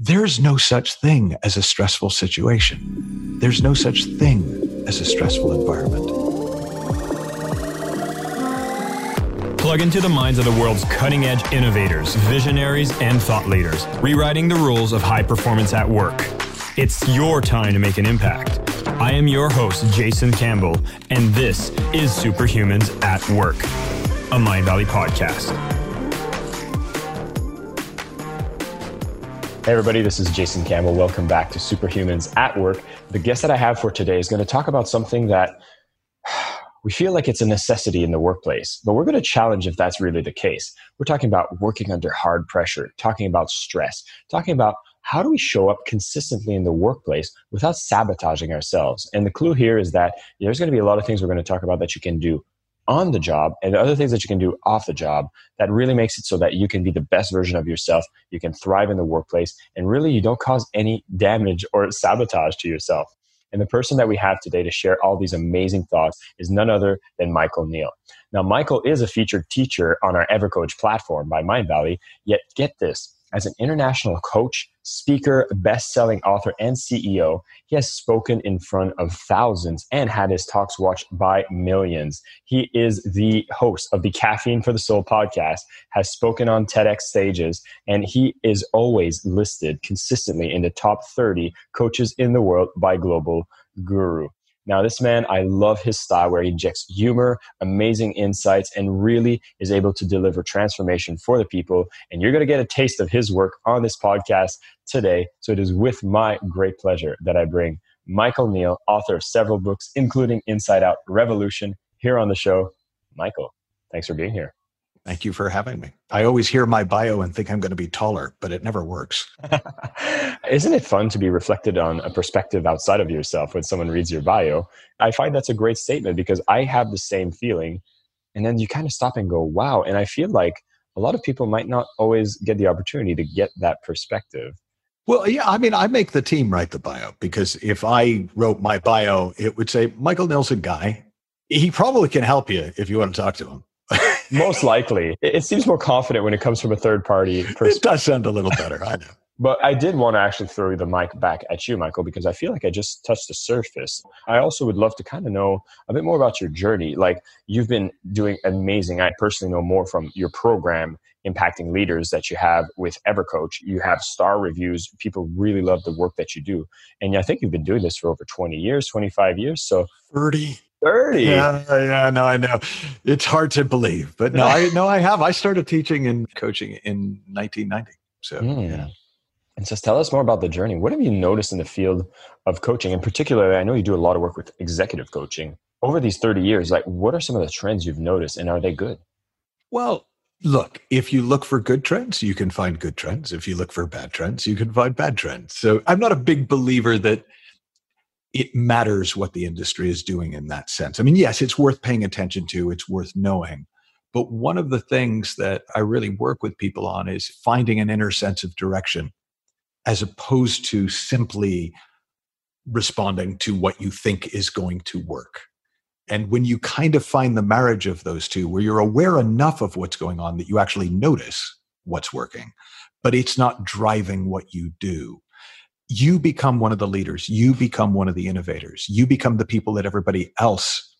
There's no such thing as a stressful situation. There's no such thing as a stressful environment. Plug into the minds of the world's cutting edge innovators, visionaries, and thought leaders, rewriting the rules of high performance at work. It's your time to make an impact. I am your host, Jason Campbell, and this is Superhumans at Work, a Mindvalley podcast. Hey, everybody, this is Jason Campbell. Welcome back to Superhumans at Work. The guest that I have for today is going to talk about something that we feel like it's a necessity in the workplace, but we're going to challenge if that's really the case. We're talking about working under hard pressure, talking about stress, talking about how do we show up consistently in the workplace without sabotaging ourselves? And the clue here is that there's going to be a lot of things we're going to talk about that you can do on the job and other things that you can do off the job that really makes it so that you can be the best version of yourself. You can thrive in the workplace and really you don't cause any damage or sabotage to yourself. And the person that we have today to share all these amazing thoughts is none other than Michael Neill. Now, Michael is a featured teacher on our EverCoach platform by Mindvalley, yet get this, as an international coach, speaker, best selling author, and CEO, he has spoken in front of thousands and had his talks watched by millions. He is the host of the Caffeine for the Soul podcast, has spoken on TEDx stages, and he is always listed consistently in the top 30 coaches in the world by Global Guru. Now, this man, I love his style where he injects humor, amazing insights, and really is able to deliver transformation for the people. And you're going to get a taste of his work on this podcast today. So it is with my great pleasure that I bring Michael Neill, author of several books, including Inside Out Revolution, here on the show. Michael, thanks for being here. Thank you for having me. I always hear my bio and think I'm going to be taller, but it never works. Isn't it fun to be reflected on a perspective outside of yourself when someone reads your bio? I find that's a great statement because I have the same feeling. And then you kind of stop and go, wow. And I feel like a lot of people might not always get the opportunity to get that perspective. Well, yeah, I mean, I make the team write the bio because if I wrote my bio, it would say Michael Nelson guy. He probably can help you if you want to talk to him. Most likely. It seems more confident when it comes from a third party It does sound a little better. I know. But I did want to actually throw the mic back at you, Michael, because I feel like I just touched the surface. I also would love to kind of know a bit more about your journey. Like you've been doing amazing. I personally know more from your program, Impacting Leaders, that you have with EverCoach. You have star reviews. People really love the work that you do. And I think you've been doing this for over 20 years, 25 years. So 30. 30. Yeah, yeah, no, I know. It's hard to believe, but no, I no, I have. I started teaching and coaching in 1990. So, mm. yeah. And so tell us more about the journey. What have you noticed in the field of coaching? And particularly, I know you do a lot of work with executive coaching. Over these 30 years, like what are some of the trends you've noticed and are they good? Well, look, if you look for good trends, you can find good trends. If you look for bad trends, you can find bad trends. So I'm not a big believer that it matters what the industry is doing in that sense. I mean, yes, it's worth paying attention to, it's worth knowing. But one of the things that I really work with people on is finding an inner sense of direction as opposed to simply responding to what you think is going to work. And when you kind of find the marriage of those two, where you're aware enough of what's going on that you actually notice what's working, but it's not driving what you do, you become one of the leaders. You become one of the innovators. You become the people that everybody else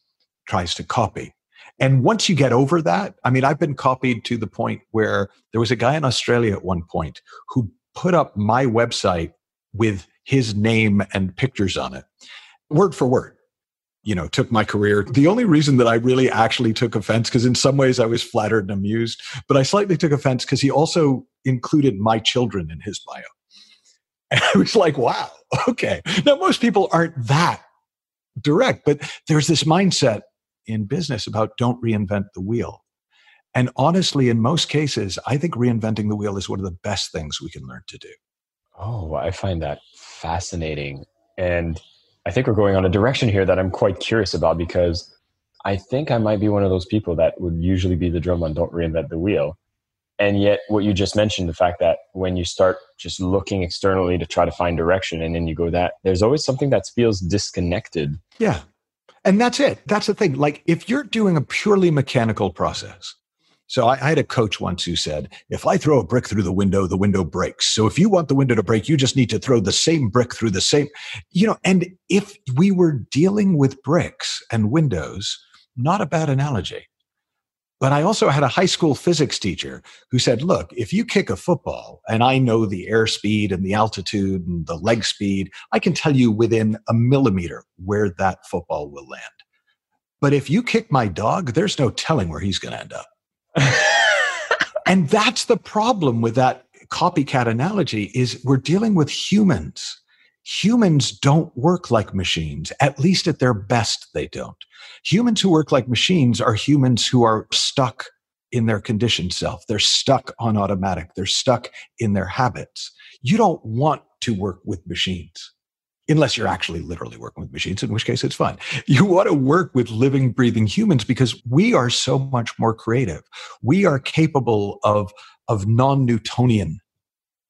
tries to copy. And once you get over that, I mean, I've been copied to the point where there was a guy in Australia at one point who put up my website with his name and pictures on it, word for word. You know, took my career. The only reason that I really actually took offense, because in some ways I was flattered and amused, but I slightly took offense because he also included my children in his bio. And I was like, wow, okay. Now, most people aren't that direct, but there's this mindset in business about don't reinvent the wheel. And honestly, in most cases, I think reinventing the wheel is one of the best things we can learn to do. Oh, I find that fascinating. And I think we're going on a direction here that I'm quite curious about because I think I might be one of those people that would usually be the drum on don't reinvent the wheel. And yet, what you just mentioned, the fact that when you start just looking externally to try to find direction and then you go that, there's always something that feels disconnected. Yeah. And that's it. That's the thing. Like, if you're doing a purely mechanical process, So I, I, had a coach once who said, if I throw a brick through the window, the window breaks. So if you want the window to break, you just need to throw the same brick through the same, you know, and if we were dealing with bricks and windows, not a bad analogy. But I also had a high school physics teacher who said, look, if you kick a football and I know the airspeed and the altitude and the leg speed, I can tell you within a millimeter where that football will land. But if you kick my dog, there's no telling where he's going to end up. and that's the problem with that copycat analogy is we're dealing with humans humans don't work like machines at least at their best they don't humans who work like machines are humans who are stuck in their conditioned self they're stuck on automatic they're stuck in their habits you don't want to work with machines unless you're actually literally working with machines, in which case it's fun. You want to work with living, breathing humans because we are so much more creative. We are capable of, of non Newtonian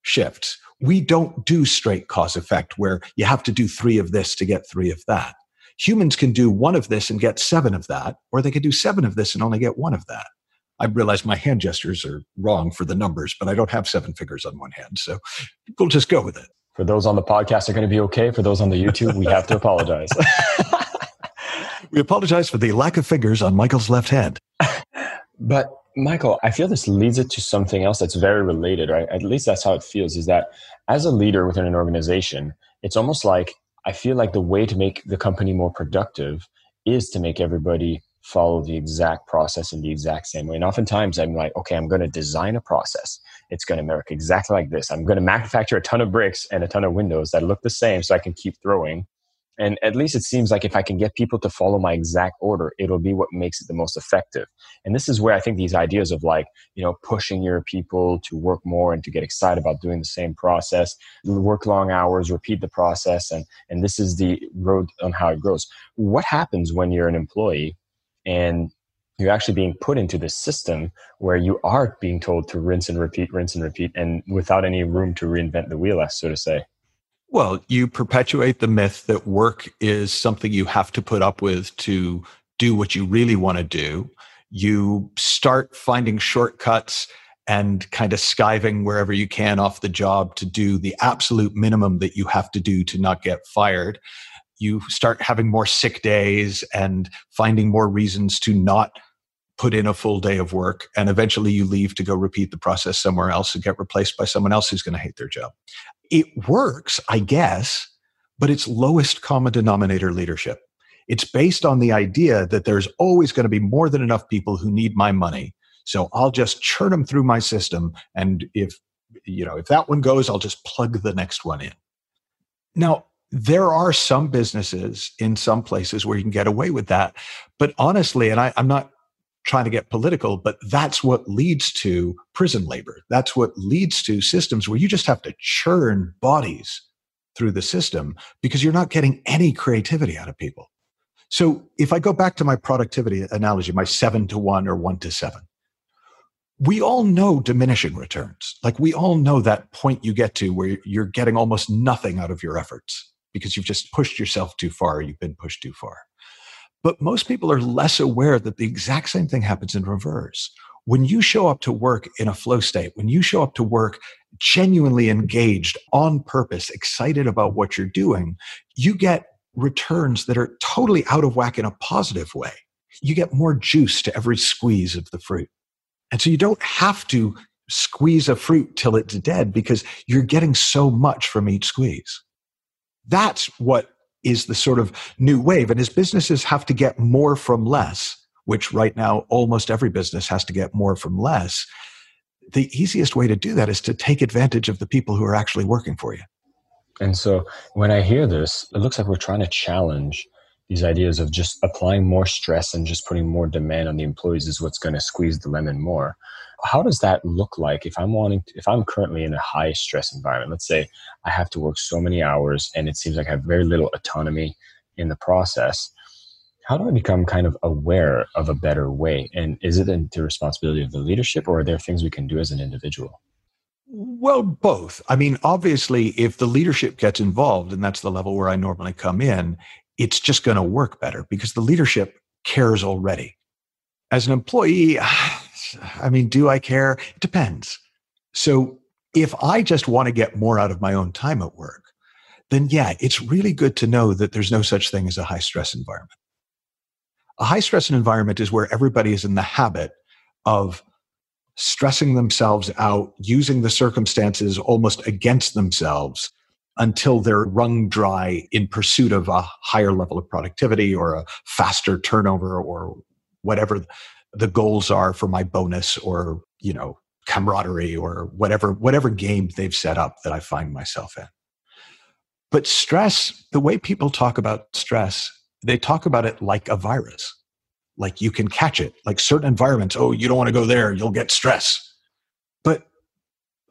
shifts. We don't do straight cause effect where you have to do three of this to get three of that. Humans can do one of this and get seven of that, or they can do seven of this and only get one of that. I realize my hand gestures are wrong for the numbers, but I don't have seven fingers on one hand. So we'll just go with it. For those on the podcast are going to be okay. For those on the YouTube, we have to apologize. we apologize for the lack of fingers on Michael's left hand. But Michael, I feel this leads it to something else that's very related, right? At least that's how it feels is that as a leader within an organization, it's almost like I feel like the way to make the company more productive is to make everybody follow the exact process in the exact same way. And oftentimes I'm like, okay, I'm going to design a process. It's going to work exactly like this. I'm going to manufacture a ton of bricks and a ton of windows that look the same so I can keep throwing. And at least it seems like if I can get people to follow my exact order, it'll be what makes it the most effective. And this is where I think these ideas of like, you know, pushing your people to work more and to get excited about doing the same process, work long hours, repeat the process, and and this is the road on how it grows. What happens when you're an employee and you're actually being put into this system where you are being told to rinse and repeat, rinse and repeat, and without any room to reinvent the wheel, so to say. Well, you perpetuate the myth that work is something you have to put up with to do what you really want to do. You start finding shortcuts and kind of skiving wherever you can off the job to do the absolute minimum that you have to do to not get fired you start having more sick days and finding more reasons to not put in a full day of work and eventually you leave to go repeat the process somewhere else and get replaced by someone else who's going to hate their job it works i guess but it's lowest common denominator leadership it's based on the idea that there's always going to be more than enough people who need my money so i'll just churn them through my system and if you know if that one goes i'll just plug the next one in now there are some businesses in some places where you can get away with that. But honestly, and I, I'm not trying to get political, but that's what leads to prison labor. That's what leads to systems where you just have to churn bodies through the system because you're not getting any creativity out of people. So if I go back to my productivity analogy, my seven to one or one to seven, we all know diminishing returns. Like we all know that point you get to where you're getting almost nothing out of your efforts because you've just pushed yourself too far, you've been pushed too far. But most people are less aware that the exact same thing happens in reverse. When you show up to work in a flow state, when you show up to work genuinely engaged, on purpose, excited about what you're doing, you get returns that are totally out of whack in a positive way. You get more juice to every squeeze of the fruit. And so you don't have to squeeze a fruit till it's dead because you're getting so much from each squeeze. That's what is the sort of new wave. And as businesses have to get more from less, which right now almost every business has to get more from less, the easiest way to do that is to take advantage of the people who are actually working for you. And so when I hear this, it looks like we're trying to challenge these ideas of just applying more stress and just putting more demand on the employees is what's going to squeeze the lemon more how does that look like if i'm wanting to, if i'm currently in a high stress environment let's say i have to work so many hours and it seems like i have very little autonomy in the process how do i become kind of aware of a better way and is it the responsibility of the leadership or are there things we can do as an individual well, both. I mean, obviously, if the leadership gets involved, and that's the level where I normally come in, it's just going to work better because the leadership cares already. As an employee, I mean, do I care? It depends. So if I just want to get more out of my own time at work, then yeah, it's really good to know that there's no such thing as a high stress environment. A high stress environment is where everybody is in the habit of stressing themselves out, using the circumstances almost against themselves until they're wrung dry in pursuit of a higher level of productivity or a faster turnover or whatever the goals are for my bonus or, you know, camaraderie or whatever, whatever game they've set up that I find myself in. But stress, the way people talk about stress, they talk about it like a virus. Like you can catch it, like certain environments. Oh, you don't want to go there, you'll get stress. But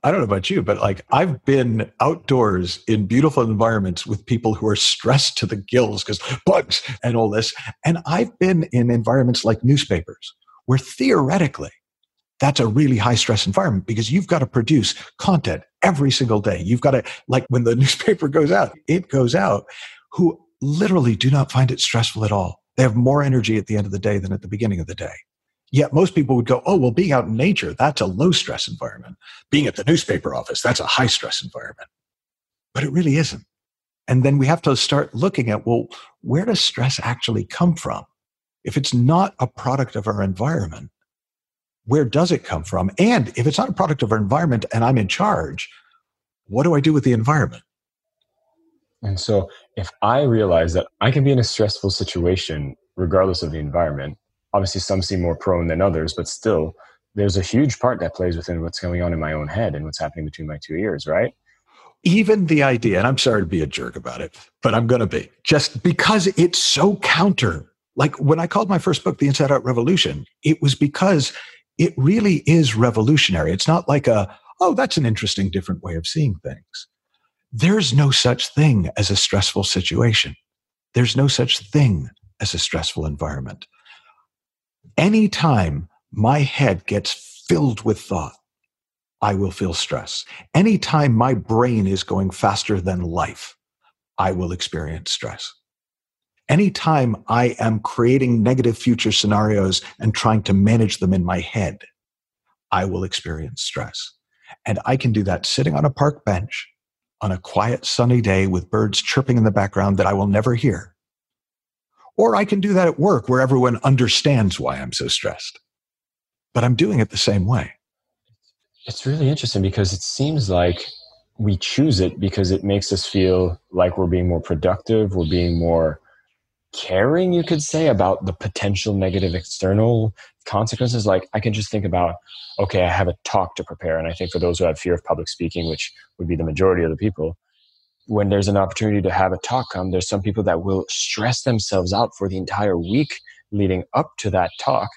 I don't know about you, but like I've been outdoors in beautiful environments with people who are stressed to the gills because bugs and all this. And I've been in environments like newspapers where theoretically that's a really high stress environment because you've got to produce content every single day. You've got to, like when the newspaper goes out, it goes out, who literally do not find it stressful at all. They have more energy at the end of the day than at the beginning of the day. Yet most people would go, oh, well, being out in nature, that's a low stress environment. Being at the newspaper office, that's a high stress environment. But it really isn't. And then we have to start looking at, well, where does stress actually come from? If it's not a product of our environment, where does it come from? And if it's not a product of our environment and I'm in charge, what do I do with the environment? And so if I realize that I can be in a stressful situation regardless of the environment, obviously some seem more prone than others, but still there's a huge part that plays within what's going on in my own head and what's happening between my two ears, right? Even the idea, and I'm sorry to be a jerk about it, but I'm going to be just because it's so counter. Like when I called my first book, The Inside Out Revolution, it was because it really is revolutionary. It's not like a, oh, that's an interesting, different way of seeing things. There's no such thing as a stressful situation. There's no such thing as a stressful environment. Anytime my head gets filled with thought, I will feel stress. Anytime my brain is going faster than life, I will experience stress. Anytime I am creating negative future scenarios and trying to manage them in my head, I will experience stress. And I can do that sitting on a park bench on a quiet sunny day with birds chirping in the background that I will never hear. Or I can do that at work where everyone understands why I'm so stressed. But I'm doing it the same way. It's really interesting because it seems like we choose it because it makes us feel like we're being more productive, we're being more caring, you could say, about the potential negative external consequences. Like I can just think about, okay, I have a talk to prepare. And I think for those who have fear of public speaking, which would be the majority of the people, when there's an opportunity to have a talk come, there's some people that will stress themselves out for the entire week leading up to that talk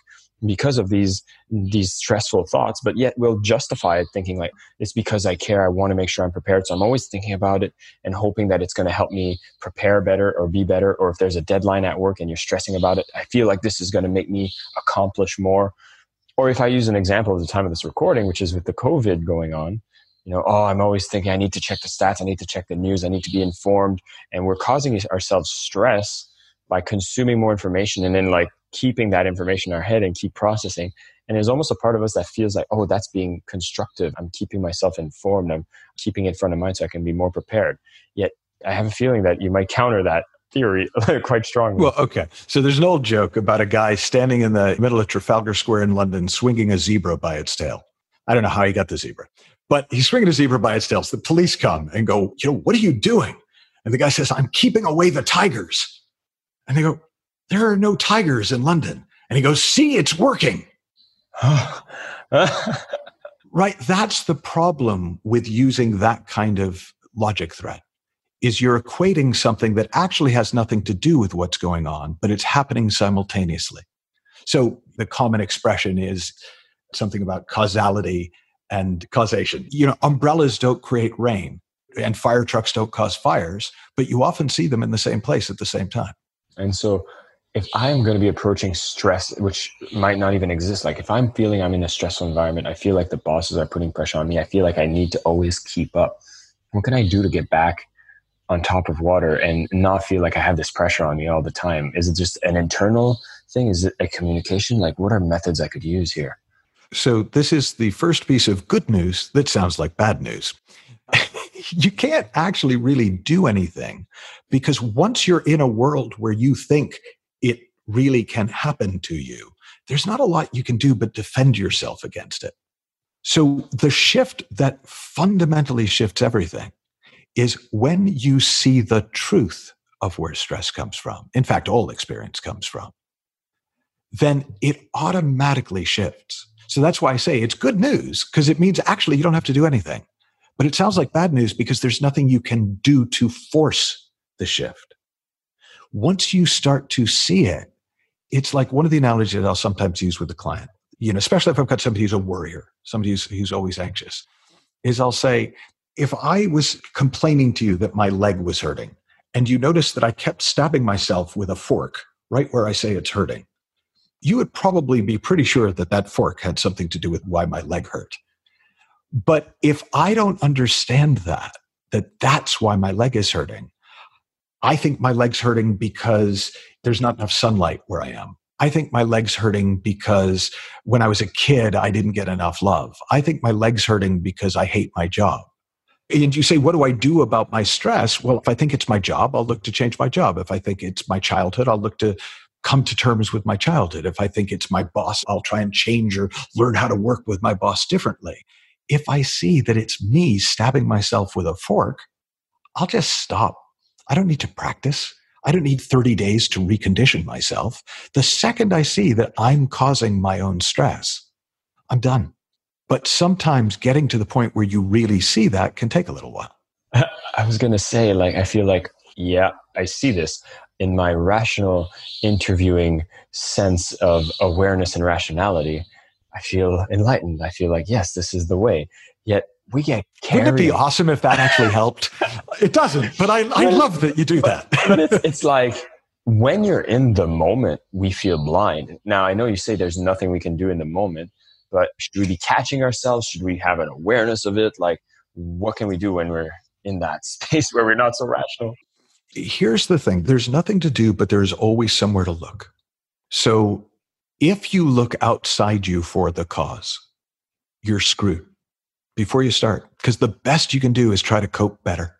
because of these these stressful thoughts but yet we'll justify it thinking like it's because i care. I want to make sure i'm prepared. So i'm always thinking about it and hoping that it's going to help me prepare better or be better or if there's a deadline at work and you're stressing about it i feel like this is going to make me accomplish more. Or if i use an example of the time of this recording which is with the covid going on you know oh i'm always thinking i need to check the stats i need to check the news i need to be informed and we're causing ourselves stress by consuming more information and then like keeping that information in our head and keep processing. And there's almost a part of us that feels like, oh, that's being constructive. I'm keeping myself informed. I'm keeping it in front of mind so I can be more prepared. Yet I have a feeling that you might counter that theory quite strongly. Well, okay. So there's an old joke about a guy standing in the middle of Trafalgar Square in London swinging a zebra by its tail. I don't know how he got the zebra, but he's swinging a zebra by its tail. So the police come and go, you know, what are you doing? And the guy says, I'm keeping away the tigers. And they go, there are no tigers in London. And he goes, see, it's working. right. That's the problem with using that kind of logic thread is you're equating something that actually has nothing to do with what's going on, but it's happening simultaneously. So the common expression is something about causality and causation. You know, umbrellas don't create rain and fire trucks don't cause fires, but you often see them in the same place at the same time. And so if I'm going to be approaching stress, which might not even exist, like if I'm feeling I'm in a stressful environment, I feel like the bosses are putting pressure on me. I feel like I need to always keep up. What can I do to get back on top of water and not feel like I have this pressure on me all the time? Is it just an internal thing? Is it a communication? Like, what are methods I could use here? So, this is the first piece of good news that sounds like bad news. you can't actually really do anything because once you're in a world where you think really can happen to you, there's not a lot you can do but defend yourself against it. So, the shift that fundamentally shifts everything is when you see the truth of where stress comes from. In fact, all experience comes from. Then it automatically shifts. So that's why I say it's good news because it means actually you don't have to do anything. But it sounds like bad news because there's nothing you can do to force the shift. Once you start to see it, it's like one of the analogies that I'll sometimes use with the client, you know, especially if I've got somebody who's a worrier, somebody who's, who's always anxious, is I'll say, if I was complaining to you that my leg was hurting and you notice that I kept stabbing myself with a fork right where I say it's hurting, you would probably be pretty sure that that fork had something to do with why my leg hurt. But if I don't understand that, that that's why my leg is hurting, I think my leg's hurting because there's not enough sunlight where I am. I think my leg's hurting because when I was a kid, I didn't get enough love. I think my leg's hurting because I hate my job. And you say, what do I do about my stress? Well, if I think it's my job, I'll look to change my job. If I think it's my childhood, I'll look to come to terms with my childhood. If I think it's my boss, I'll try and change or learn how to work with my boss differently. If I see that it's me stabbing myself with a fork, I'll just stop. I don't need to practice. I don't need 30 days to recondition myself. The second I see that I'm causing my own stress, I'm done. But sometimes getting to the point where you really see that can take a little while. I was going to say, like, I feel like, yeah, I see this in my rational interviewing sense of awareness and rationality. I feel enlightened. I feel like, yes, this is the way. Yet we get carried. Wouldn't it be awesome if that actually helped? it doesn't, but I, I love that you do that. but it's, it's like when you're in the moment, we feel blind. Now, I know you say there's nothing we can do in the moment, but should we be catching ourselves? Should we have an awareness of it? Like, what can we do when we're in that space where we're not so rational? Here's the thing there's nothing to do, but there's always somewhere to look. So if you look outside you for the cause, you're screwed before you start. Because the best you can do is try to cope better,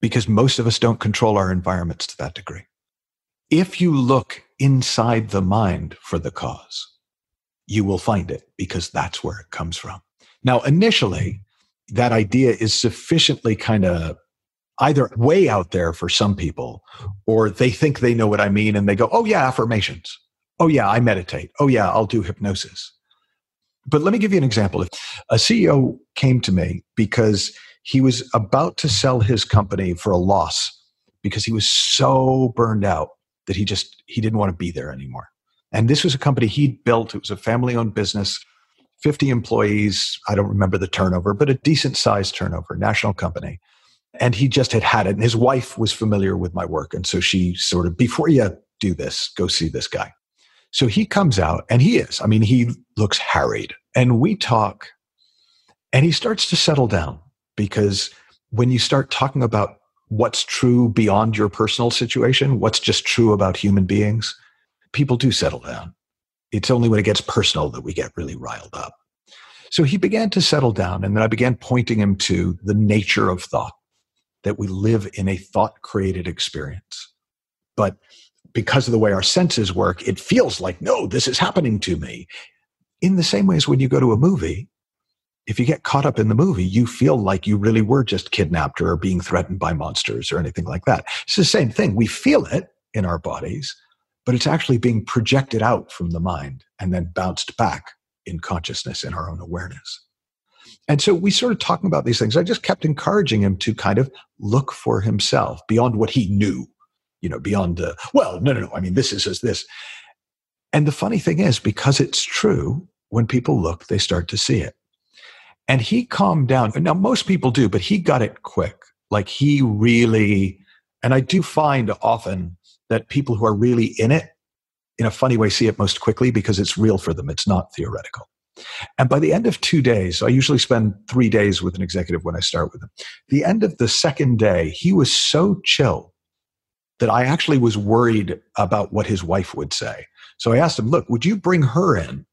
because most of us don't control our environments to that degree. If you look inside the mind for the cause, you will find it because that's where it comes from. Now, initially, that idea is sufficiently kind of either way out there for some people, or they think they know what I mean and they go, oh, yeah, affirmations. Oh, yeah, I meditate. Oh, yeah, I'll do hypnosis. But let me give you an example. A CEO came to me because he was about to sell his company for a loss because he was so burned out that he just he didn't want to be there anymore. And this was a company he'd built. It was a family owned business, 50 employees. I don't remember the turnover, but a decent sized turnover, national company. And he just had had it. And his wife was familiar with my work. And so she sort of, before you do this, go see this guy. So he comes out and he is, I mean, he looks harried. And we talk and he starts to settle down because when you start talking about what's true beyond your personal situation, what's just true about human beings, people do settle down. It's only when it gets personal that we get really riled up. So he began to settle down, and then I began pointing him to the nature of thought, that we live in a thought created experience. But because of the way our senses work, it feels like, no, this is happening to me. In the same way as when you go to a movie, if you get caught up in the movie, you feel like you really were just kidnapped or being threatened by monsters or anything like that. It's the same thing. We feel it in our bodies, but it's actually being projected out from the mind and then bounced back in consciousness in our own awareness. And so we started talking about these things. I just kept encouraging him to kind of look for himself beyond what he knew, you know, beyond the, well, no, no, no. I mean, this is this. And the funny thing is, because it's true, when people look, they start to see it. And he calmed down. Now, most people do, but he got it quick. Like he really, and I do find often that people who are really in it, in a funny way, see it most quickly because it's real for them. It's not theoretical. And by the end of two days, I usually spend three days with an executive when I start with them. The end of the second day, he was so chill that I actually was worried about what his wife would say. So I asked him, look, would you bring her in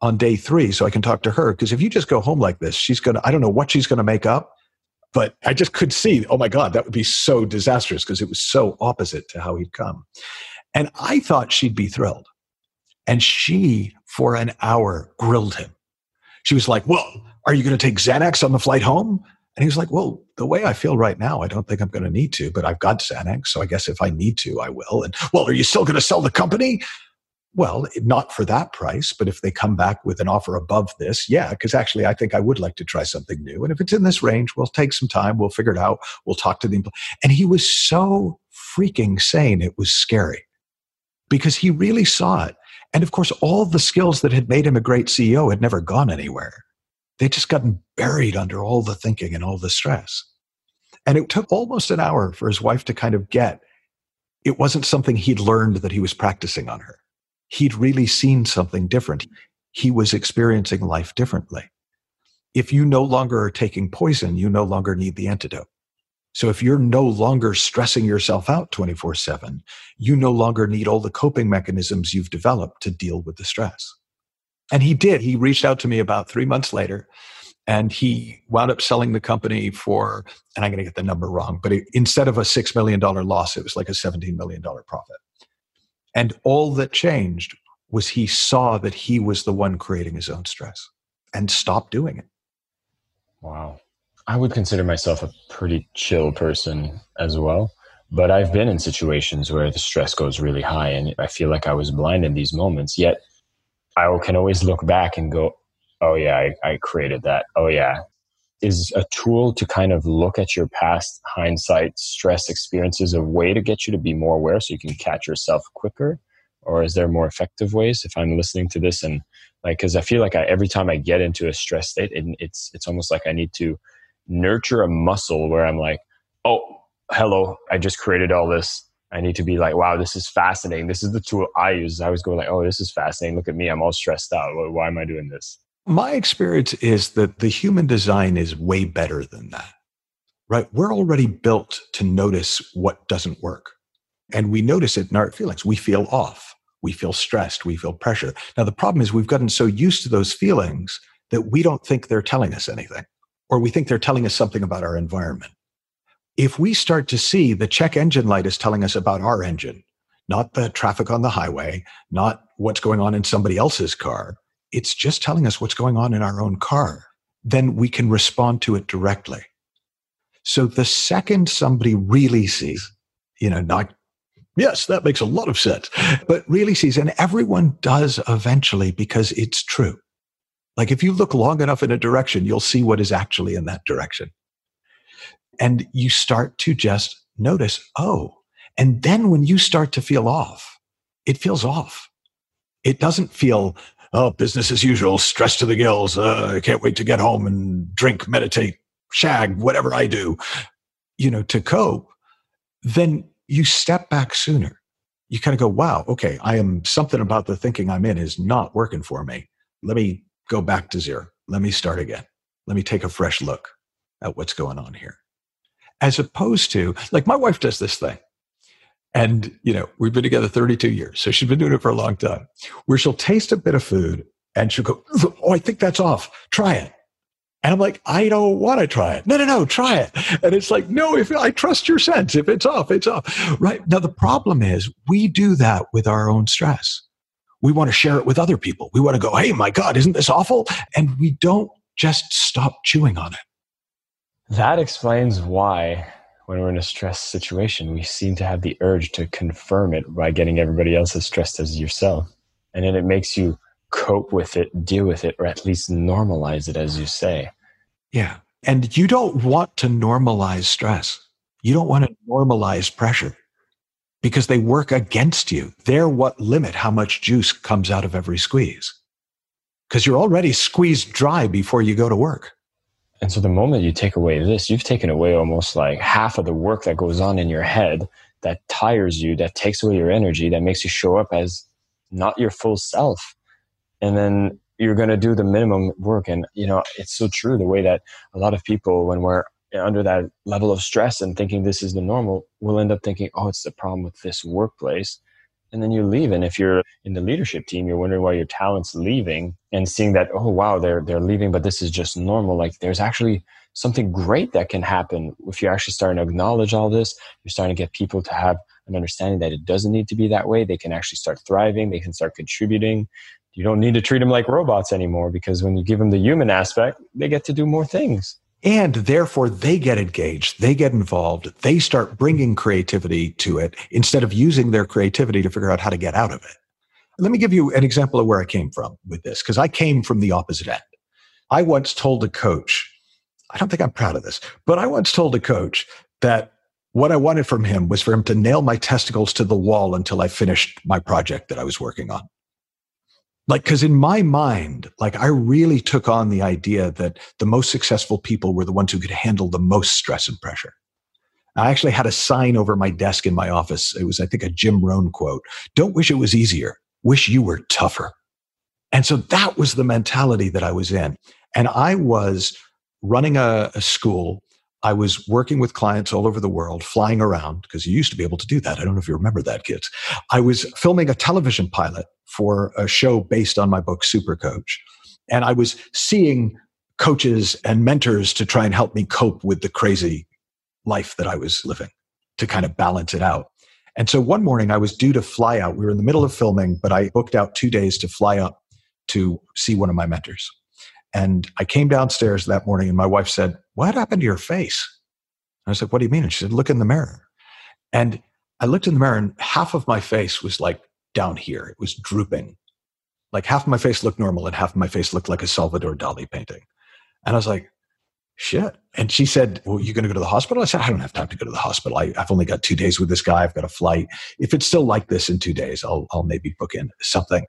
on day three so I can talk to her. Because if you just go home like this, she's going to, I don't know what she's going to make up, but I just could see, oh my God, that would be so disastrous because it was so opposite to how he'd come. And I thought she'd be thrilled. And she, for an hour, grilled him. She was like, Well, are you going to take Xanax on the flight home? And he was like, Well, the way I feel right now, I don't think I'm going to need to, but I've got Xanax. So I guess if I need to, I will. And well, are you still going to sell the company? Well, not for that price, but if they come back with an offer above this, yeah, because actually I think I would like to try something new. And if it's in this range, we'll take some time, we'll figure it out, we'll talk to the employee. And he was so freaking sane, it was scary because he really saw it. And of course, all the skills that had made him a great CEO had never gone anywhere. They just gotten buried under all the thinking and all the stress. And it took almost an hour for his wife to kind of get it wasn't something he'd learned that he was practicing on her. He'd really seen something different. He was experiencing life differently. If you no longer are taking poison, you no longer need the antidote. So if you're no longer stressing yourself out 24 7, you no longer need all the coping mechanisms you've developed to deal with the stress. And he did. He reached out to me about three months later and he wound up selling the company for, and I'm going to get the number wrong, but it, instead of a $6 million loss, it was like a $17 million profit. And all that changed was he saw that he was the one creating his own stress and stopped doing it. Wow. I would consider myself a pretty chill person as well. But I've been in situations where the stress goes really high and I feel like I was blind in these moments. Yet I can always look back and go, oh, yeah, I, I created that. Oh, yeah. Is a tool to kind of look at your past hindsight stress experiences a way to get you to be more aware so you can catch yourself quicker? Or is there more effective ways if I'm listening to this and like, cause I feel like I, every time I get into a stress state, it, it's, it's almost like I need to nurture a muscle where I'm like, oh, hello, I just created all this. I need to be like, wow, this is fascinating. This is the tool I use. I always go like, oh, this is fascinating. Look at me. I'm all stressed out. Why am I doing this? My experience is that the human design is way better than that, right? We're already built to notice what doesn't work. And we notice it in our feelings. We feel off. We feel stressed. We feel pressure. Now, the problem is we've gotten so used to those feelings that we don't think they're telling us anything, or we think they're telling us something about our environment if we start to see the check engine light is telling us about our engine, not the traffic on the highway, not what's going on in somebody else's car, it's just telling us what's going on in our own car, then we can respond to it directly. So the second somebody really sees, you know, not, yes, that makes a lot of sense, but really sees, and everyone does eventually because it's true. Like if you look long enough in a direction, you'll see what is actually in that direction. And you start to just notice, oh, and then when you start to feel off, it feels off. It doesn't feel, oh, business as usual, stress to the gills. Uh, I can't wait to get home and drink, meditate, shag, whatever I do, you know, to cope. Then you step back sooner. You kind of go, wow, okay, I am something about the thinking I'm in is not working for me. Let me go back to zero. Let me start again. Let me take a fresh look at what's going on here as opposed to like my wife does this thing. And, you know, we've been together 32 years. So she's been doing it for a long time where she'll taste a bit of food and she'll go, Oh, I think that's off. Try it. And I'm like, I don't want to try it. No, no, no, try it. And it's like, no, if I trust your sense, if it's off, it's off. Right. Now, the problem is we do that with our own stress. We want to share it with other people. We want to go, Hey, my God, isn't this awful? And we don't just stop chewing on it. That explains why, when we're in a stress situation, we seem to have the urge to confirm it by getting everybody else as stressed as yourself. And then it makes you cope with it, deal with it, or at least normalize it, as you say. Yeah. And you don't want to normalize stress. You don't want to normalize pressure because they work against you. They're what limit how much juice comes out of every squeeze because you're already squeezed dry before you go to work. And so the moment you take away this, you've taken away almost like half of the work that goes on in your head that tires you, that takes away your energy, that makes you show up as not your full self. And then you're going to do the minimum work. And, you know, it's so true the way that a lot of people, when we're under that level of stress and thinking this is the normal, will end up thinking, oh, it's the problem with this workplace. And then you leave. And if you're in the leadership team, you're wondering why your talent's leaving and seeing that, oh wow, they're they're leaving, but this is just normal. Like there's actually something great that can happen if you're actually starting to acknowledge all this. You're starting to get people to have an understanding that it doesn't need to be that way. They can actually start thriving. They can start contributing. You don't need to treat them like robots anymore because when you give them the human aspect, they get to do more things. And therefore, they get engaged, they get involved, they start bringing creativity to it instead of using their creativity to figure out how to get out of it. Let me give you an example of where I came from with this, because I came from the opposite end. I once told a coach, I don't think I'm proud of this, but I once told a coach that what I wanted from him was for him to nail my testicles to the wall until I finished my project that I was working on like because in my mind like i really took on the idea that the most successful people were the ones who could handle the most stress and pressure. I actually had a sign over my desk in my office. It was i think a jim rohn quote don't wish it was easier. Wish you were tougher. And so that was the mentality that i was in. And i was running a, a school I was working with clients all over the world, flying around, because you used to be able to do that. I don't know if you remember that, kids. I was filming a television pilot for a show based on my book, Super Coach. And I was seeing coaches and mentors to try and help me cope with the crazy life that I was living to kind of balance it out. And so one morning I was due to fly out. We were in the middle of filming, but I booked out two days to fly up to see one of my mentors. And I came downstairs that morning and my wife said, What happened to your face? I said, What do you mean? And she said, Look in the mirror. And I looked in the mirror and half of my face was like down here. It was drooping. Like half of my face looked normal and half of my face looked like a Salvador Dali painting. And I was like, shit. And she said, well, you're going to go to the hospital? I said, I don't have time to go to the hospital. I, have only got two days with this guy. I've got a flight. If it's still like this in two days, I'll, I'll maybe book in something.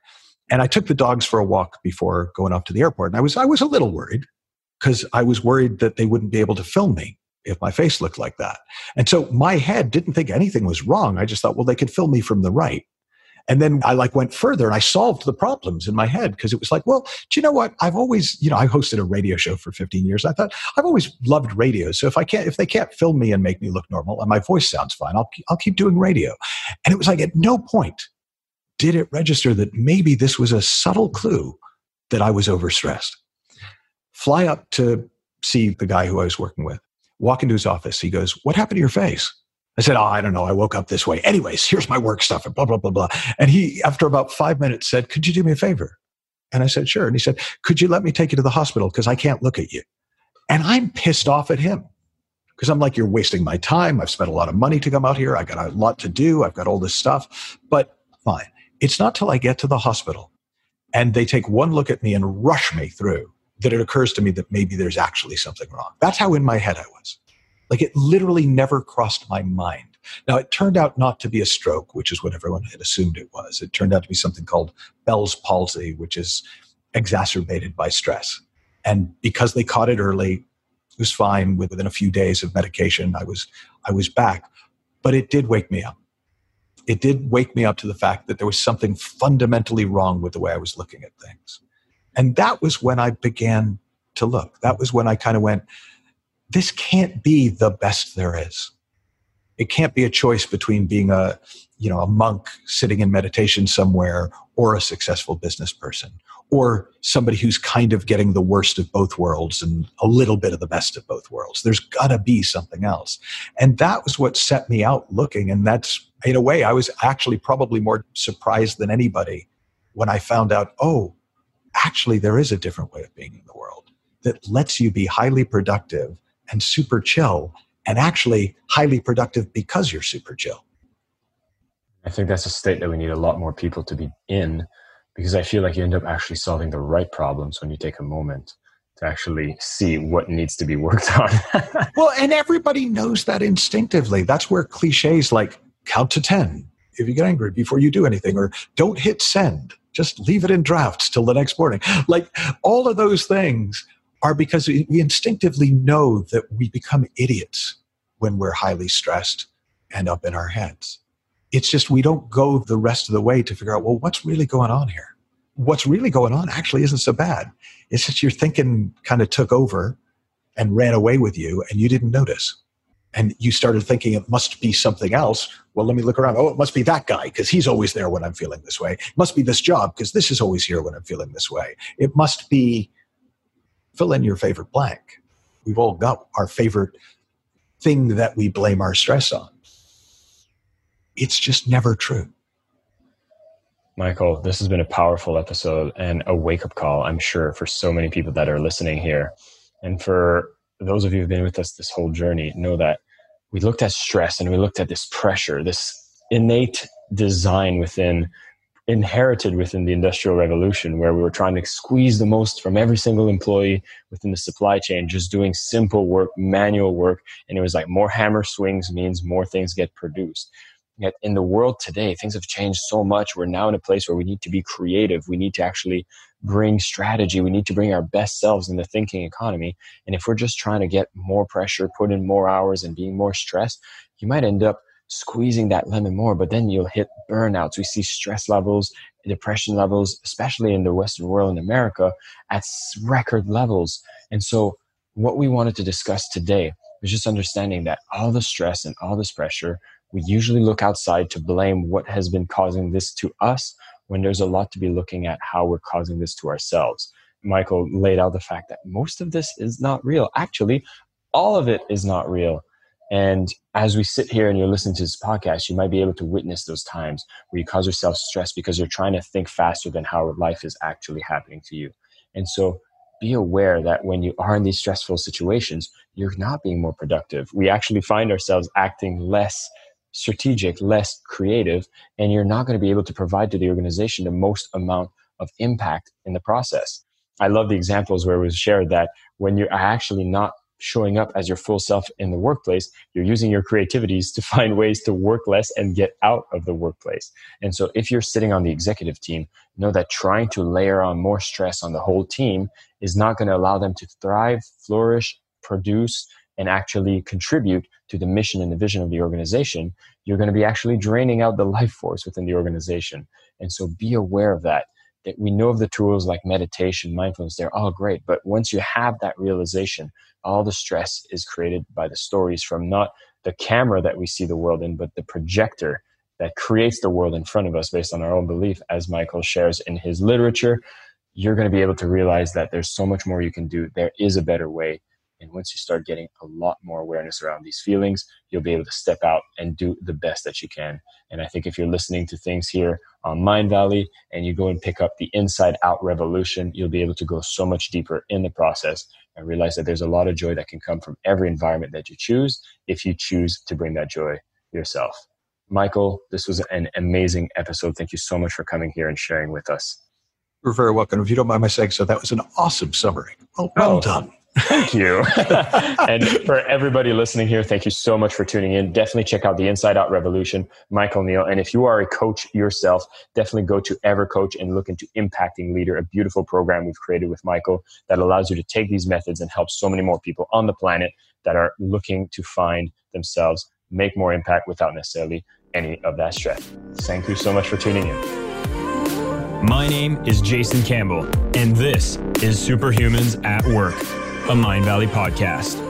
And I took the dogs for a walk before going off to the airport. And I was, I was a little worried because I was worried that they wouldn't be able to film me if my face looked like that. And so my head didn't think anything was wrong. I just thought, well, they could film me from the right. And then I like went further and I solved the problems in my head because it was like, well, do you know what? I've always, you know, I hosted a radio show for 15 years. I thought I've always loved radio. So if I can't, if they can't film me and make me look normal and my voice sounds fine, I'll, I'll keep doing radio. And it was like at no point did it register that maybe this was a subtle clue that I was overstressed. Fly up to see the guy who I was working with, walk into his office. He goes, What happened to your face? I said, Oh, I don't know. I woke up this way. Anyways, here's my work stuff and blah, blah, blah, blah. And he, after about five minutes, said, Could you do me a favor? And I said, Sure. And he said, Could you let me take you to the hospital? Because I can't look at you. And I'm pissed off at him because I'm like, You're wasting my time. I've spent a lot of money to come out here. I got a lot to do. I've got all this stuff. But fine. It's not till I get to the hospital and they take one look at me and rush me through that it occurs to me that maybe there's actually something wrong. That's how in my head I was. Like it literally never crossed my mind. Now, it turned out not to be a stroke, which is what everyone had assumed it was. It turned out to be something called Bell's palsy, which is exacerbated by stress. And because they caught it early, it was fine. Within a few days of medication, I was, I was back. But it did wake me up it did wake me up to the fact that there was something fundamentally wrong with the way I was looking at things. And that was when I began to look. That was when I kind of went, this can't be the best there is. It can't be a choice between being a, you know, a monk sitting in meditation somewhere or a successful business person or somebody who's kind of getting the worst of both worlds and a little bit of the best of both worlds. There's got to be something else. And that was what set me out looking. And that's, in a way, I was actually probably more surprised than anybody when I found out, oh, actually, there is a different way of being in the world that lets you be highly productive and super chill and actually highly productive because you're super chill. I think that's a state that we need a lot more people to be in because I feel like you end up actually solving the right problems when you take a moment to actually see what needs to be worked on. well, and everybody knows that instinctively. That's where cliches like count to 10 if you get angry before you do anything, or don't hit send, just leave it in drafts till the next morning. Like all of those things are because we instinctively know that we become idiots when we're highly stressed and up in our heads. It's just we don't go the rest of the way to figure out, well, what's really going on here? What's really going on actually isn't so bad. It's just your thinking kind of took over and ran away with you and you didn't notice. And you started thinking it must be something else. Well, let me look around. Oh, it must be that guy because he's always there when I'm feeling this way. It must be this job because this is always here when I'm feeling this way. It must be fill in your favorite blank. We've all got our favorite thing that we blame our stress on. It's just never true. Michael, this has been a powerful episode and a wake up call, I'm sure, for so many people that are listening here. And for those of you who've been with us this whole journey, know that we looked at stress and we looked at this pressure, this innate design within inherited within the industrial revolution where we were trying to squeeze the most from every single employee within the supply chain just doing simple work manual work and it was like more hammer swings means more things get produced Yet in the world today, things have changed so much. We're now in a place where we need to be creative. We need to actually bring strategy. We need to bring our best selves in the thinking economy. And if we're just trying to get more pressure, put in more hours, and being more stressed, you might end up squeezing that lemon more, but then you'll hit burnouts. We see stress levels, depression levels, especially in the Western world in America, at record levels. And so, what we wanted to discuss today is just understanding that all the stress and all this pressure we usually look outside to blame what has been causing this to us when there's a lot to be looking at how we're causing this to ourselves. Michael laid out the fact that most of this is not real. Actually, all of it is not real. And as we sit here and you're listening to this podcast, you might be able to witness those times where you cause yourself stress because you're trying to think faster than how life is actually happening to you. And so be aware that when you are in these stressful situations, you're not being more productive. We actually find ourselves acting less strategic, less creative, and you're not going to be able to provide to the organization the most amount of impact in the process. I love the examples where it was shared that when you're actually not showing up as your full self in the workplace, you're using your creativities to find ways to work less and get out of the workplace. And so if you're sitting on the executive team, know that trying to layer on more stress on the whole team is not going to allow them to thrive, flourish, produce, and actually contribute to the mission and the vision of the organization, you're going to be actually draining out the life force within the organization. And so be aware of that. That we know of the tools like meditation, mindfulness, they're all great. But once you have that realization, all the stress is created by the stories from not the camera that we see the world in, but the projector that creates the world in front of us based on our own belief, as Michael shares in his literature. You're going to be able to realize that there's so much more you can do. There is a better way and once you start getting a lot more awareness around these feelings, you'll be able to step out and do the best that you can. And I think if you're listening to things here on Mindvalley and you go and pick up the Inside Out Revolution, you'll be able to go so much deeper in the process and realize that there's a lot of joy that can come from every environment that you choose if you choose to bring that joy yourself. Michael, this was an amazing episode. Thank you so much for coming here and sharing with us. You're very welcome. If you don't mind my saying so, that was an awesome summary. Well, well oh. done. Thank you. and for everybody listening here, thank you so much for tuning in. Definitely check out the Inside Out Revolution, Michael Neill. And if you are a coach yourself, definitely go to EverCoach and look into Impacting Leader, a beautiful program we've created with Michael that allows you to take these methods and help so many more people on the planet that are looking to find themselves make more impact without necessarily any of that stress. Thank you so much for tuning in. My name is Jason Campbell, and this is Superhumans at Work a Mindvalley podcast.